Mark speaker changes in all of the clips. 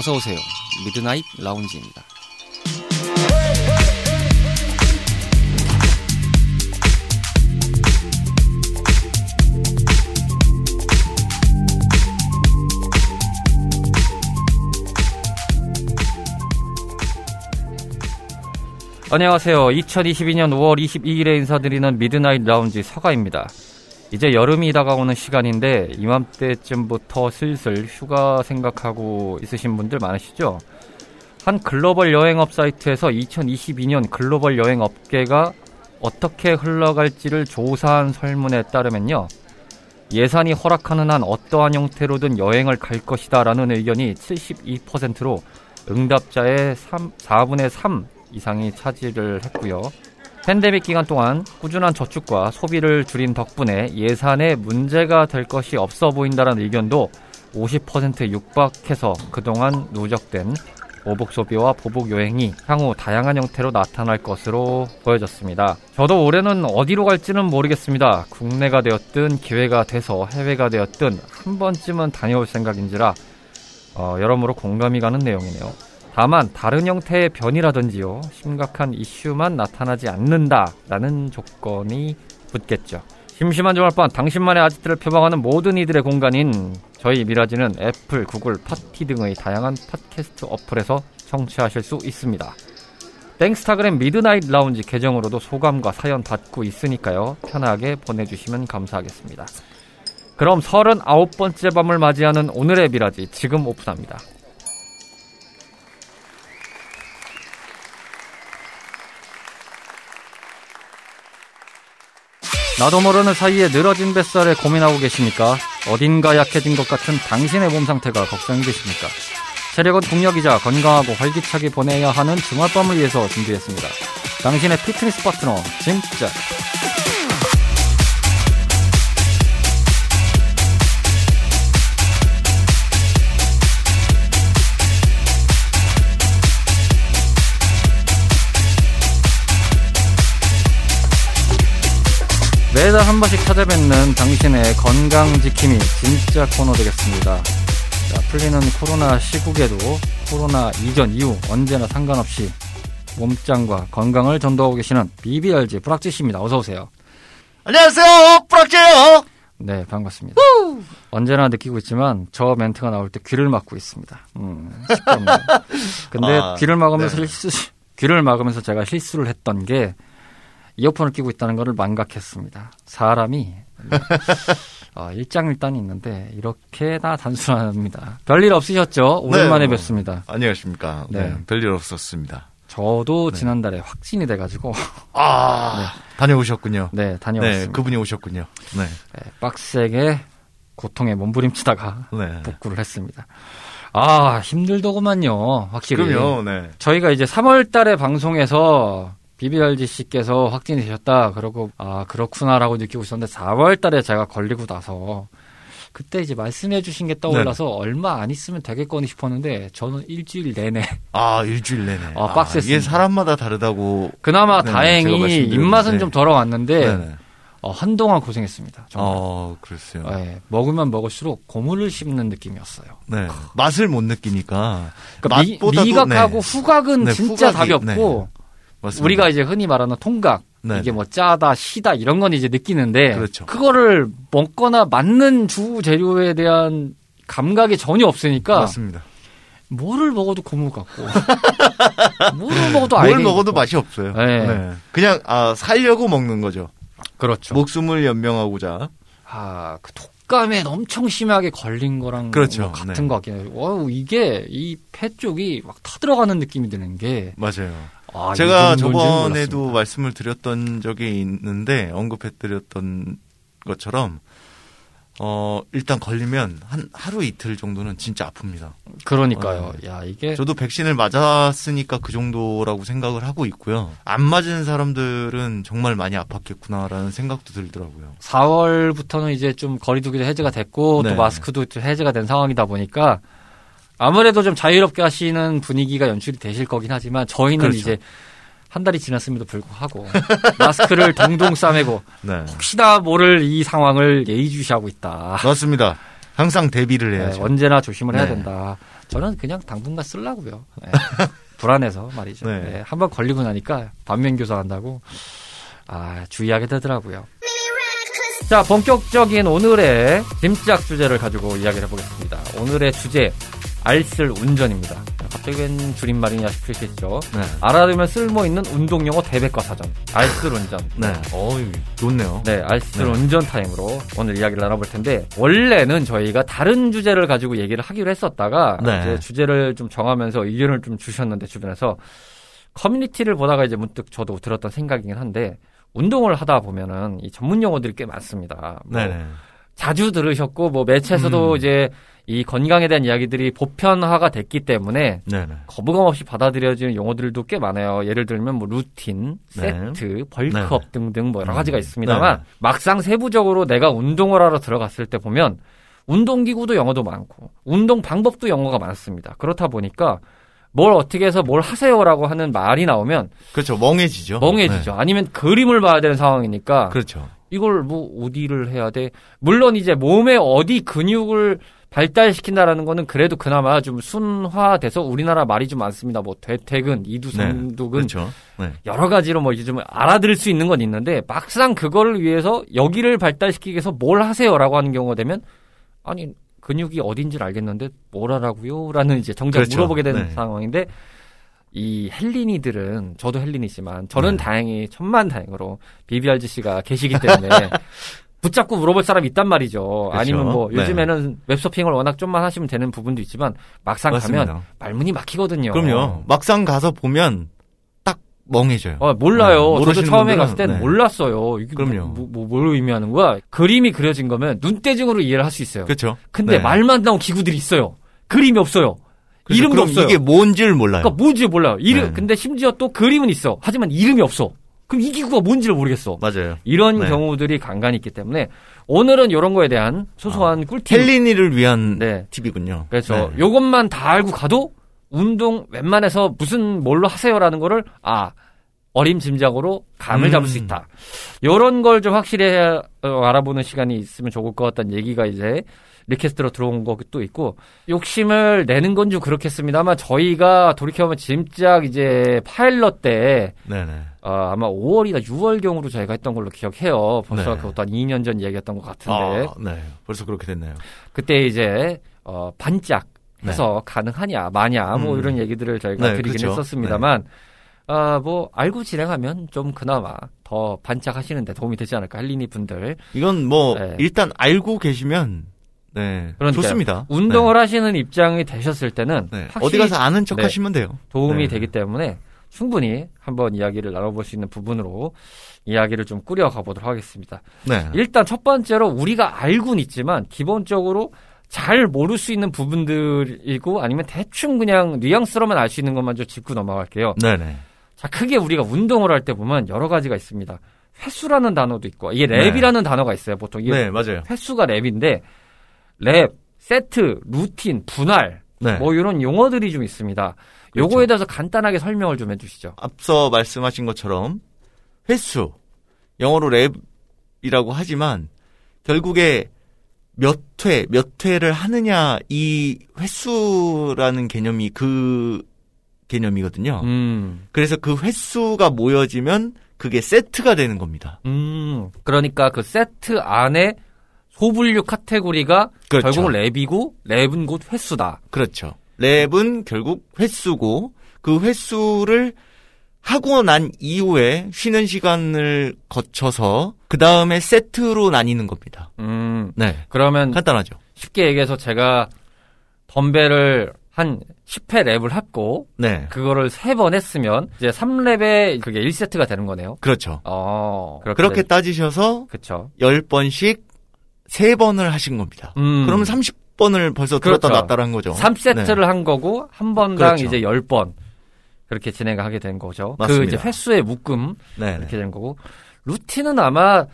Speaker 1: 어서 오세요. 미드나잇 라운지입니다. 안녕하세요. 2022년 5월 22일에 인사드리는 미드나잇 라운지 서가입니다. 이제 여름이 다가오는 시간인데 이맘때쯤부터 슬슬 휴가 생각하고 있으신 분들 많으시죠? 한 글로벌 여행업 사이트에서 2022년 글로벌 여행 업계가 어떻게 흘러갈지를 조사한 설문에 따르면요. 예산이 허락하는 한 어떠한 형태로든 여행을 갈 것이다 라는 의견이 72%로 응답자의 3, 4분의 3 이상이 차지를 했고요. 팬데믹 기간 동안 꾸준한 저축과 소비를 줄인 덕분에 예산에 문제가 될 것이 없어 보인다는 의견도 50% 육박해서 그동안 누적된 오복 소비와 보복 여행이 향후 다양한 형태로 나타날 것으로 보여졌습니다. 저도 올해는 어디로 갈지는 모르겠습니다. 국내가 되었든 기회가 돼서 해외가 되었든 한 번쯤은 다녀올 생각인지라 어, 여러모로 공감이 가는 내용이네요. 다만 다른 형태의 변이라든지요 심각한 이슈만 나타나지 않는다라는 조건이 붙겠죠. 심심한 주말밤 당신만의 아지트를 표방하는 모든 이들의 공간인 저희 미라지는 애플, 구글, 팟티 등의 다양한 팟캐스트 어플에서 청취하실 수 있습니다. 땡스타그램 미드나잇 라운지 계정으로도 소감과 사연 받고 있으니까요. 편하게 보내주시면 감사하겠습니다. 그럼 39번째 밤을 맞이하는 오늘의 미라지 지금 오픈합니다. 나도 모르는 사이에 늘어진 뱃살에 고민하고 계십니까? 어딘가 약해진 것 같은 당신의 몸 상태가 걱정이 되십니까? 체력은 국력이자 건강하고 활기차게 보내야 하는 주말밤을 위해서 준비했습니다. 당신의 피트니스 파트너 진짜 매달 한 번씩 찾아뵙는 당신의 건강 지킴이 진짜 코너 되겠습니다. 자, 풀리는 코로나 시국에도 코로나 이전 이후 언제나 상관없이 몸짱과 건강을 전도하고 계시는 BBRG 브락지 씨입니다. 어서 오세요.
Speaker 2: 안녕하세요, 브락지예요.
Speaker 1: 네, 반갑습니다. 언제나 느끼고 있지만 저 멘트가 나올 때 귀를 막고 있습니다. 음. 근데
Speaker 2: 아,
Speaker 1: 귀를 막으면서
Speaker 2: 네.
Speaker 1: 실수, 귀를 막으면서 제가 실수를 했던 게 이어폰을 끼고 있다는 것을 망각했습니다. 사람이 어, 일장일단이 있는데 이렇게나 단순합니다. 별일 없으셨죠? 오랜만에
Speaker 2: 네.
Speaker 1: 뵙습니다.
Speaker 2: 안녕하십니까.
Speaker 1: 네.
Speaker 2: 네. 별일 없었습니다.
Speaker 1: 저도 지난달에 확진이 돼가지고
Speaker 2: 아, 다녀오셨군요.
Speaker 1: 네
Speaker 2: 네,
Speaker 1: 다녀왔습니다.
Speaker 2: 그분이 오셨군요. 네,
Speaker 1: 네, 빡세게 고통에 몸부림치다가
Speaker 2: 네.
Speaker 1: 복구를 했습니다. 아 힘들더구만요. 확실히.
Speaker 2: 그럼요, 네.
Speaker 1: 저희가 이제 3월 달에 방송에서 BBRG 씨께서 확진이 되셨다. 그러고, 아, 그렇구나라고 느끼고 있었는데, 4월 달에 제가 걸리고 나서, 그때 이제 말씀해 주신 게 떠올라서 얼마 안 있으면 되겠거니 싶었는데, 저는 일주일 내내.
Speaker 2: 아, 일주일 내내.
Speaker 1: 아, 빡셌습니다.
Speaker 2: 이게 사람마다 다르다고.
Speaker 1: 그나마
Speaker 2: 네, 제가
Speaker 1: 다행히. 입맛은 좀 들어왔는데,
Speaker 2: 네네.
Speaker 1: 어, 한동안 고생했습니다. 정말.
Speaker 2: 어, 그랬어요.
Speaker 1: 예, 먹으면 먹을수록 고물을 씹는 느낌이었어요.
Speaker 2: 네. 맛을 못 느끼니까.
Speaker 1: 그러니까 미, 미각하고
Speaker 2: 네.
Speaker 1: 후각은
Speaker 2: 네,
Speaker 1: 진짜
Speaker 2: 후각이,
Speaker 1: 답이 없고,
Speaker 2: 맞습니다.
Speaker 1: 우리가 이제 흔히 말하는 통각,
Speaker 2: 네,
Speaker 1: 이게 뭐 짜다, 시다 이런 건 이제 느끼는데
Speaker 2: 그렇죠.
Speaker 1: 거를 먹거나 맞는 주 재료에 대한 감각이 전혀 없으니까
Speaker 2: 맞습니다.
Speaker 1: 뭐를 먹어도 고무 같고 뭐를 먹어도
Speaker 2: 뭘 먹어도
Speaker 1: 같고.
Speaker 2: 맛이 없어요.
Speaker 1: 네.
Speaker 2: 그냥, 아, 살려고 먹는 거죠.
Speaker 1: 그렇죠.
Speaker 2: 목숨을 연명하고자.
Speaker 1: 아, 그 독감에 엄청 심하게 걸린 거랑
Speaker 2: 그렇죠.
Speaker 1: 뭐 같은
Speaker 2: 네.
Speaker 1: 거 같긴 해요. 와, 이게 이 폐 쪽이 막 타들어가는 느낌이 드는 게
Speaker 2: 맞아요.
Speaker 1: 아,
Speaker 2: 제가 저번에도. 말씀을 드렸던 적이 있는데 언급해드렸던 것처럼 어 일단 걸리면 한 하루 이틀 정도는 진짜 아픕니다.
Speaker 1: 그러니까요. 야, 이게
Speaker 2: 저도 백신을 맞았으니까 그 정도라고 생각을 하고 있고요. 안 맞은 사람들은 정말 많이 아팠겠구나라는 생각도 들더라고요.
Speaker 1: 4월부터는 이제 좀 거리두기도 해제가 됐고
Speaker 2: 네.
Speaker 1: 또 마스크도 좀 해제가 된 상황이다 보니까 아무래도 좀 자유롭게 하시는 분위기가 연출이 되실 거긴 하지만 저희는
Speaker 2: 그렇죠.
Speaker 1: 이제 한 달이 지났음에도 불구하고 마스크를 동동 싸매고
Speaker 2: 네,
Speaker 1: 혹시나 모를 이 상황을 예의주시하고 있다.
Speaker 2: 맞습니다. 항상 대비를
Speaker 1: 네,
Speaker 2: 해야죠.
Speaker 1: 언제나 조심을 해야
Speaker 2: 네.
Speaker 1: 된다. 저는 그냥 당분간 쓰려고요. 네. 불안해서 말이죠.
Speaker 2: 네.
Speaker 1: 네. 한번 걸리고 나니까 반면교사 한다고 아 주의하게 되더라고요. 자 본격적인 오늘의 짐작 주제를 가지고 이야기를 해보겠습니다. 오늘의 주제 알쓸 운전입니다. 갑자기 웬 줄임말이냐 싶으시죠?
Speaker 2: 네.
Speaker 1: 알아두면 쓸모 있는 운동용어 대백과 사전 알쓸 운전.
Speaker 2: 네. 어이, 좋네요.
Speaker 1: 네, 알쓸
Speaker 2: 네.
Speaker 1: 운전 타임으로 오늘 이야기를 나눠볼 텐데 원래는 저희가 다른 주제를 가지고 얘기를 하기로 했었다가
Speaker 2: 네.
Speaker 1: 이제 주제를 좀 정하면서 의견을 좀 주셨는데 주변에서 커뮤니티를 보다가 이제 문득 저도 들었던 생각이긴 한데 운동을 하다 보면은 이 전문 용어들이 꽤 많습니다. 뭐
Speaker 2: 네네.
Speaker 1: 자주 들으셨고 뭐 매체에서도
Speaker 2: 음.
Speaker 1: 이제 이 건강에 대한 이야기들이 보편화가 됐기 때문에
Speaker 2: 네네.
Speaker 1: 거부감 없이 받아들여지는 용어들도 꽤 많아요. 예를 들면 뭐 루틴,
Speaker 2: 네.
Speaker 1: 세트, 벌크업 등등 뭐 여러 가지가
Speaker 2: 음.
Speaker 1: 있습니다만
Speaker 2: 네.
Speaker 1: 막상 세부적으로 내가 운동을 하러 들어갔을 때 보면 운동기구도 영어도 많고 운동 방법도 영어가 많습니다. 그렇다 보니까 뭘 어떻게 해서 뭘 하세요라고 하는 말이 나오면
Speaker 2: 그렇죠. 멍해지죠.
Speaker 1: 멍해지죠. 아니면 그림을 봐야 되는 상황이니까
Speaker 2: 네. 그렇죠.
Speaker 1: 이걸 뭐 어디를 해야 돼? 물론 이제 몸의 어디 근육을 발달시킨다라는 거는 그래도 그나마 좀 순화돼서 우리나라 말이 좀 많습니다. 뭐 대퇴근, 이두삼두근
Speaker 2: 그렇죠. 네.
Speaker 1: 여러 가지로 뭐 이제 좀 알아들을 수 있는 건 있는데 막상 그거를 위해서 여기를 발달시키기 위해서 뭘 하세요라고 하는 경우가 되면 아니 근육이 어딘지를 알겠는데 뭘 하라고요?라는 이제 정작
Speaker 2: 그렇죠.
Speaker 1: 물어보게 되는
Speaker 2: 네.
Speaker 1: 상황인데 이 헬린이들은 저도 헬린이지만 저는
Speaker 2: 네.
Speaker 1: 다행히 천만 다행으로 BBRG 씨가 계시기 때문에 붙잡고 물어볼 사람이 있단 말이죠. 아니면 뭐
Speaker 2: 네.
Speaker 1: 요즘에는 웹서핑을 워낙 좀만 하시면 되는 부분도 있지만 막상 가면
Speaker 2: 맞습니다.
Speaker 1: 말문이 막히거든요.
Speaker 2: 그럼요. 막상 가서 보면 딱 멍해져요.
Speaker 1: 어, 몰라요.
Speaker 2: 네,
Speaker 1: 저도 처음에
Speaker 2: 분들은,
Speaker 1: 갔을 땐
Speaker 2: 네.
Speaker 1: 몰랐어요. 이게
Speaker 2: 그럼요.
Speaker 1: 뭐, 뭐, 뭘 의미하는 거야? 그림이 그려진 거면 눈대중으로 이해를 할 수 있어요.
Speaker 2: 그렇죠.
Speaker 1: 근데
Speaker 2: 네.
Speaker 1: 말만 나온 기구들이 있어요. 그림이 없어요. 이름도 없어요.
Speaker 2: 이게 뭔지를 몰라요.
Speaker 1: 그러니까 뭔지 몰라요. 이름,
Speaker 2: 네.
Speaker 1: 근데 심지어 또 그림은 있어. 하지만 이름이 없어. 그럼 이 기구가 뭔지를 모르겠어.
Speaker 2: 맞아요.
Speaker 1: 이런
Speaker 2: 네.
Speaker 1: 경우들이 간간히 있기 때문에 오늘은 이런 거에 대한 소소한 꿀팁.
Speaker 2: 헬린이를 위한
Speaker 1: 네.
Speaker 2: 팁이군요.
Speaker 1: 그래서
Speaker 2: 네.
Speaker 1: 요것만 다 알고 가도 운동 웬만해서 무슨 뭘로 하세요라는 거를 아 어림짐작으로 감을
Speaker 2: 음.
Speaker 1: 잡을 수 있다. 요런 걸 좀 확실히 해- 어, 알아보는 시간이 있으면 좋을 것 같다는 얘기가 이제 request로 들어온 것도 있고 욕심을 내는 건 좀 그렇겠습니다만 저희가 돌이켜보면 짐작 이제 파일럿 때
Speaker 2: 네네.
Speaker 1: 어, 아마 5월이나 6월경으로 저희가 했던 걸로 기억해요. 벌써
Speaker 2: 네.
Speaker 1: 그것도 한 2년 전 얘기했던 것 같은데
Speaker 2: 아, 네. 벌써 그렇게 됐네요.
Speaker 1: 그때 이제 어 반짝 해서 가능하냐 마냐 뭐
Speaker 2: 음.
Speaker 1: 이런 얘기들을 저희가
Speaker 2: 네,
Speaker 1: 드리긴
Speaker 2: 그쵸.
Speaker 1: 했었습니다만 아 뭐 알고 진행하면 좀 그나마 더 반짝하시는데 도움이 되지 않을까 헬린이 분들
Speaker 2: 이건 뭐
Speaker 1: 네.
Speaker 2: 일단 알고 계시면 네
Speaker 1: 그러니까요.
Speaker 2: 좋습니다.
Speaker 1: 운동을 하시는 입장이 되셨을 때는
Speaker 2: 네. 네. 어디 가서 아는 척
Speaker 1: 네.
Speaker 2: 하시면 돼요.
Speaker 1: 도움이
Speaker 2: 네.
Speaker 1: 되기 때문에 충분히 한번 이야기를 나눠볼 수 있는 부분으로 이야기를 좀 꾸려가 보도록 하겠습니다.
Speaker 2: 네.
Speaker 1: 일단 첫 번째로 우리가 알고는 있지만 기본적으로 잘 모를 수 있는 부분들이고 아니면 대충 그냥 뉘앙스로만 알 수 있는 것만 좀 짚고 넘어갈게요.
Speaker 2: 네네.
Speaker 1: 자, 크게 우리가 운동을 할 때 보면 여러 가지가 있습니다. 횟수라는 단어도 있고 이게 rep이라는 단어가 있어요. 보통 이게
Speaker 2: 네 맞아요.
Speaker 1: 횟수가 rep인데 rep, 세트, 루틴, 분할
Speaker 2: 네.
Speaker 1: 뭐 이런 용어들이 좀 있습니다. 요거에
Speaker 2: 그렇죠.
Speaker 1: 대해서 간단하게 설명을 좀 해주시죠.
Speaker 2: 앞서 말씀하신 것처럼 횟수 영어로 rep이라고 하지만 결국에 몇 회, 몇 회를 하느냐 이 횟수라는 개념이 그 개념이거든요.
Speaker 1: 음,
Speaker 2: 그래서 그 횟수가 모여지면 그게 세트가 되는 겁니다.
Speaker 1: 음, 그러니까 그 세트 안에 소분류 카테고리가
Speaker 2: 그렇죠.
Speaker 1: 결국은 랩이고 랩은 곧 횟수다.
Speaker 2: 그렇죠. 랩은 결국 횟수고 그 횟수를 하고 난 이후에 쉬는 시간을 거쳐서 그 다음에 세트로 나뉘는 겁니다.
Speaker 1: 음,
Speaker 2: 네.
Speaker 1: 그러면
Speaker 2: 간단하죠.
Speaker 1: 쉽게 얘기해서 제가 덤벨을 한 10회 랩을 했고
Speaker 2: 네.
Speaker 1: 그거를 3번 했으면 이제 3랩에 그게 1세트가 되는 거네요.
Speaker 2: 그렇죠.
Speaker 1: 어,
Speaker 2: 그렇게 따지셔서
Speaker 1: 그렇죠.
Speaker 2: 10번씩 3번을 하신 겁니다.
Speaker 1: 음.
Speaker 2: 그러면 30번을 벌써
Speaker 1: 그렇죠.
Speaker 2: 들었다 놨다 한 거죠.
Speaker 1: 3세트를 한 거고 한 번당
Speaker 2: 그렇죠.
Speaker 1: 이제 10번 그렇게 진행을 하게 된 거죠. 그
Speaker 2: 맞습니다.
Speaker 1: 이제 횟수의 묶음
Speaker 2: 네. 네.
Speaker 1: 이렇게 된 거고 루틴은 아마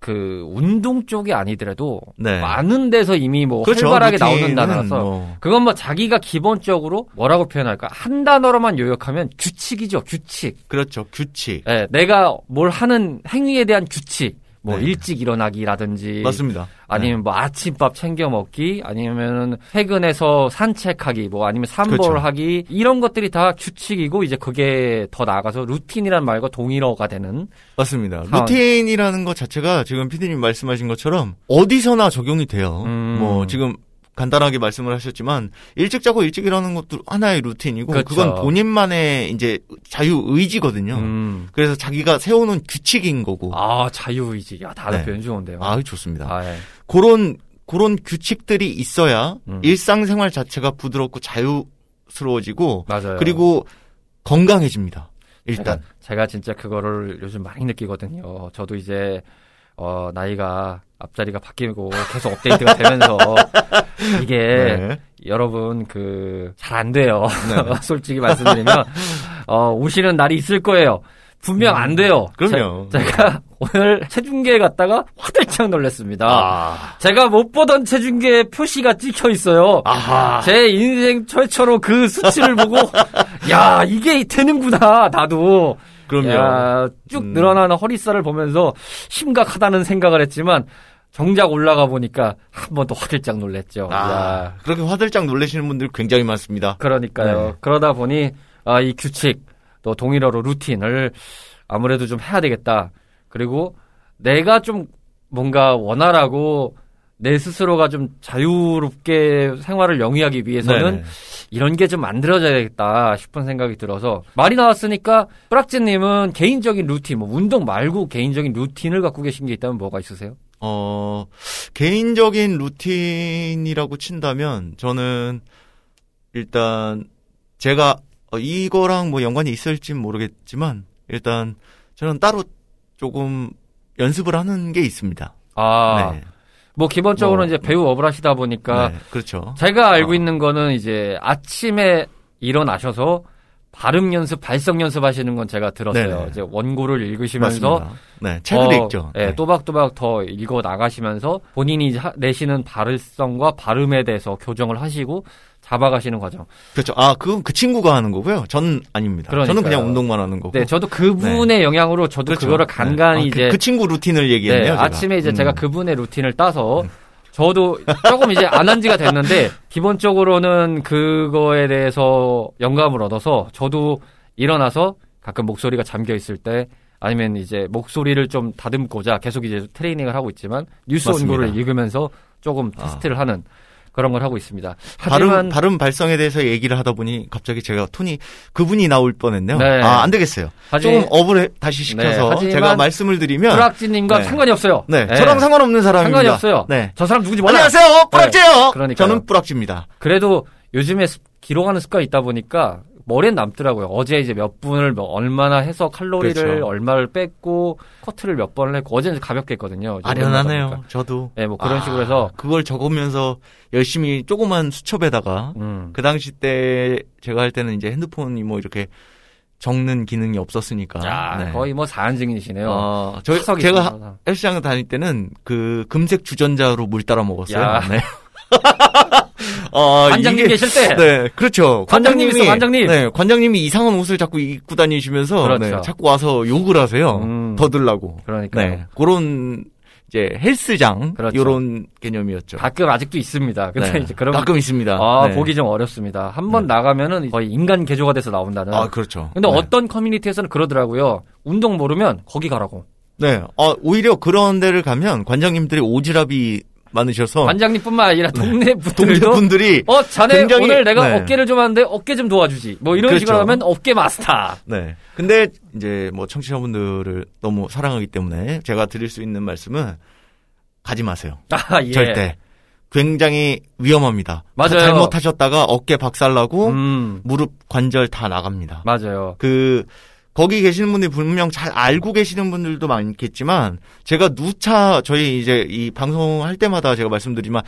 Speaker 1: 그 운동 쪽이 아니더라도
Speaker 2: 네.
Speaker 1: 많은 데서 이미 뭐
Speaker 2: 그렇죠.
Speaker 1: 활발하게 나오는 단어라서
Speaker 2: 뭐
Speaker 1: 그건 뭐 자기가 기본적으로 뭐라고 표현할까 한 단어로만 요약하면 규칙이죠 규칙
Speaker 2: 그렇죠. 규칙.
Speaker 1: 예, 내가 뭘 하는 행위에 대한 규칙 뭐
Speaker 2: 네.
Speaker 1: 일찍 일어나기라든지
Speaker 2: 맞습니다.
Speaker 1: 아니면 뭐 아침밥 챙겨 먹기 아니면은 퇴근해서 산책하기 뭐 아니면
Speaker 2: 그렇죠.
Speaker 1: 산볼하기 이런 것들이 다 규칙이고 이제 그게 더 나아가서 루틴이란 말과 동일어가 되는
Speaker 2: 맞습니다.
Speaker 1: 상황.
Speaker 2: 루틴이라는 것 자체가 지금 피디님 말씀하신 것처럼 어디서나 적용이 돼요.
Speaker 1: 음.
Speaker 2: 뭐 지금 간단하게 말씀을 하셨지만 일찍 자고 일찍 일어나는 것도 하나의 루틴이고
Speaker 1: 그렇죠.
Speaker 2: 그건 본인만의 이제 자유 의지거든요.
Speaker 1: 음.
Speaker 2: 그래서 자기가 세우는 규칙인 거고.
Speaker 1: 아 자유 의지 야 다들
Speaker 2: 네.
Speaker 1: 표현 좋은데요.
Speaker 2: 아, 좋습니다.
Speaker 1: 아, 예.
Speaker 2: 그런 그런 규칙들이 있어야
Speaker 1: 음.
Speaker 2: 일상생활 자체가 부드럽고 자유스러워지고
Speaker 1: 맞아요.
Speaker 2: 그리고 건강해집니다. 일단
Speaker 1: 제가, 제가 진짜 그거를 요즘 많이 느끼거든요. 저도 이제 어, 나이가 앞자리가 바뀌고 계속 업데이트가 되면서 이게
Speaker 2: 네.
Speaker 1: 여러분 그 잘 안 돼요.
Speaker 2: 네.
Speaker 1: 솔직히 말씀드리면 어, 오시는 날이 있을 거예요. 분명 안 돼요.
Speaker 2: 음, 그럼요.
Speaker 1: 제, 가 오늘 체중계에 갔다가 화들짝 놀랐습니다.
Speaker 2: 아.
Speaker 1: 제가 못 보던 체중계 표시가 찍혀 있어요.
Speaker 2: 아하.
Speaker 1: 제 인생 최초로 그 수치를 보고 야 이게 되는구나 나도
Speaker 2: 그럼요.
Speaker 1: 야, 쭉
Speaker 2: 음.
Speaker 1: 늘어나는 허리살을 보면서 심각하다는 생각을 했지만 정작 올라가 보니까 한 번 더 화들짝 놀랬죠.
Speaker 2: 아,
Speaker 1: 야,
Speaker 2: 그렇게 화들짝 놀라시는 분들 굉장히 많습니다.
Speaker 1: 그러니까요.
Speaker 2: 네.
Speaker 1: 그러다 보니 아, 이 규칙 또 동일어로 루틴을 아무래도 좀 해야 되겠다. 그리고 내가 좀 뭔가 원활하고 내 스스로가 좀 자유롭게 생활을 영위하기 위해서는
Speaker 2: 네네.
Speaker 1: 이런 게 좀 만들어져야겠다 싶은 생각이 들어서 말이 나왔으니까 뿌락지님은 개인적인 루틴, 뭐 운동 말고 개인적인 루틴을 갖고 계신 게 있다면 뭐가 있으세요?
Speaker 2: 어, 개인적인 루틴이라고 친다면 저는 일단 제가 어, 이거랑 뭐 연관이 있을진 모르겠지만 일단 저는 따로 조금 연습을 하는 게 있습니다.
Speaker 1: 아,
Speaker 2: 네.
Speaker 1: 뭐 기본적으로
Speaker 2: 뭐,
Speaker 1: 이제 배우 업을 하시다 보니까
Speaker 2: 네, 그렇죠.
Speaker 1: 제가 알고
Speaker 2: 어.
Speaker 1: 있는 거는 이제 아침에 일어나셔서 발음 연습, 발성 연습 하시는 건 제가 들었어요.
Speaker 2: 네네.
Speaker 1: 이제 원고를 읽으시면서.
Speaker 2: 네, 책을
Speaker 1: 어,
Speaker 2: 읽죠.
Speaker 1: 예,
Speaker 2: 네.
Speaker 1: 또박또박 더 읽어 나가시면서 본인이 하- 내시는 발음성과 발음에 대해서 교정을 하시고 잡아가시는 과정.
Speaker 2: 그렇죠. 아, 그건 그 친구가 하는 거고요. 전 아닙니다. 저는
Speaker 1: 그러니까요.
Speaker 2: 그냥 운동만 하는 거고.
Speaker 1: 네, 저도 그분의 영향으로 저도
Speaker 2: 그렇죠.
Speaker 1: 그거를
Speaker 2: 네.
Speaker 1: 간간히
Speaker 2: 아, 그-
Speaker 1: 이제
Speaker 2: 그, 친구 루틴을
Speaker 1: 네,
Speaker 2: 얘기했네요. 제가.
Speaker 1: 아침에 이제
Speaker 2: 음.
Speaker 1: 제가 그분의 루틴을 따서 저도 조금 이제 안 한 지가 됐는데 기본적으로는 그거에 대해서 영감을 얻어서 저도 일어나서 가끔 목소리가 잠겨 있을 때 아니면 이제 목소리를 좀 다듬고자 계속 이제 트레이닝을 하고 있지만 뉴스
Speaker 2: 맞습니다.
Speaker 1: 원고를 읽으면서 조금
Speaker 2: 아.
Speaker 1: 테스트를 하는 그런 걸 하고 있습니다.
Speaker 2: 발음
Speaker 1: 하지만
Speaker 2: 발음 발성에 대해서 얘기를 하다 보니 갑자기 제가 톤이 그분이 나올 뻔했네요.
Speaker 1: 네.
Speaker 2: 아, 안 되겠어요.
Speaker 1: 하지만
Speaker 2: 조금 업을 해- 다시 시켜서
Speaker 1: 하지만
Speaker 2: 제가 말씀을 드리면
Speaker 1: 프락지님과
Speaker 2: 네.
Speaker 1: 상관이 없어요.
Speaker 2: 네,
Speaker 1: 네.
Speaker 2: 저랑 상관없는 사람입니다.
Speaker 1: 상관이 없어요.
Speaker 2: 네.
Speaker 1: 저 사람 누군지 몰라요.
Speaker 2: 안녕하세요. 뿌락지예요.
Speaker 1: 그러니까요.
Speaker 2: 저는 뿌락지입니다.
Speaker 1: 그래도 요즘에 습- 기록하는 습관이 있다 보니까 머리엔 남더라고요. 어제 이제 몇 분을 뭐 얼마나 해서 칼로리를
Speaker 2: 그렇죠.
Speaker 1: 얼마를 뺐고 커트를 몇 번을 했고 어제는 가볍게 했거든요.
Speaker 2: 아련하네요. 저도.
Speaker 1: 네, 뭐 그런
Speaker 2: 아,
Speaker 1: 식으로 해서
Speaker 2: 그걸 적으면서 열심히 조그만 수첩에다가
Speaker 1: 음.
Speaker 2: 그 당시 때 제가 할 때는 이제 핸드폰이 뭐 이렇게 적는 기능이 없었으니까.
Speaker 1: 야,
Speaker 2: 네.
Speaker 1: 거의 뭐 사안증이시네요.
Speaker 2: 어, 저
Speaker 1: 화석이
Speaker 2: 제가. 헬스장 다닐 때는 그 금색 주전자로 물 따라 먹었어요.
Speaker 1: 야.
Speaker 2: 네. 어,
Speaker 1: 관장님
Speaker 2: 이게-
Speaker 1: 계실 때
Speaker 2: 네, 그렇죠.
Speaker 1: 관장님 있어, 관장님.
Speaker 2: 네, 관장님이 이상한 옷을 자꾸 입고 다니시면서
Speaker 1: 그렇죠.
Speaker 2: 네, 자꾸 와서 욕을 하세요.
Speaker 1: 음.
Speaker 2: 더 들라고.
Speaker 1: 그러니까요.
Speaker 2: 네, 그런 이제 헬스장
Speaker 1: 그렇죠.
Speaker 2: 요런 개념이었죠.
Speaker 1: 가끔 아직도 있습니다. 근데
Speaker 2: 네,
Speaker 1: 이제 그런
Speaker 2: 가끔 있습니다.
Speaker 1: 아,
Speaker 2: 네.
Speaker 1: 보기 좀 어렵습니다. 한번 나가면은 거의 인간 개조가 돼서 나온다는.
Speaker 2: 아, 그렇죠.
Speaker 1: 근데
Speaker 2: 네.
Speaker 1: 어떤 커뮤니티에서는 그러더라고요. 운동 모르면 거기 가라고.
Speaker 2: 네, 어, 오히려 그런 데를 가면 관장님들이 오지랖이 많으셔서
Speaker 1: 관장님뿐만 아니라 동네
Speaker 2: 동네
Speaker 1: 분들도
Speaker 2: 분들이
Speaker 1: 어, 자네
Speaker 2: 굉장히-
Speaker 1: 오늘 내가
Speaker 2: 네.
Speaker 1: 어깨를 좀 하는데 어깨 좀 도와주지. 뭐 이런
Speaker 2: 그렇죠.
Speaker 1: 식으로 하면 어깨 마스터.
Speaker 2: 네. 근데 이제 뭐 청취자분들을 너무 사랑하기 때문에 제가 드릴 수 있는 말씀은 가지 마세요.
Speaker 1: 아, 예.
Speaker 2: 절대. 굉장히 위험합니다.
Speaker 1: 맞아요.
Speaker 2: 잘못하셨다가 어깨 박살나고
Speaker 1: 음,
Speaker 2: 무릎 관절 다 나갑니다.
Speaker 1: 맞아요.
Speaker 2: 그 거기 계시는 분들이 분명 잘 알고 계시는 분들도 많겠지만 제가 누차 저희 이제 이 방송할 때마다 제가 말씀드리지만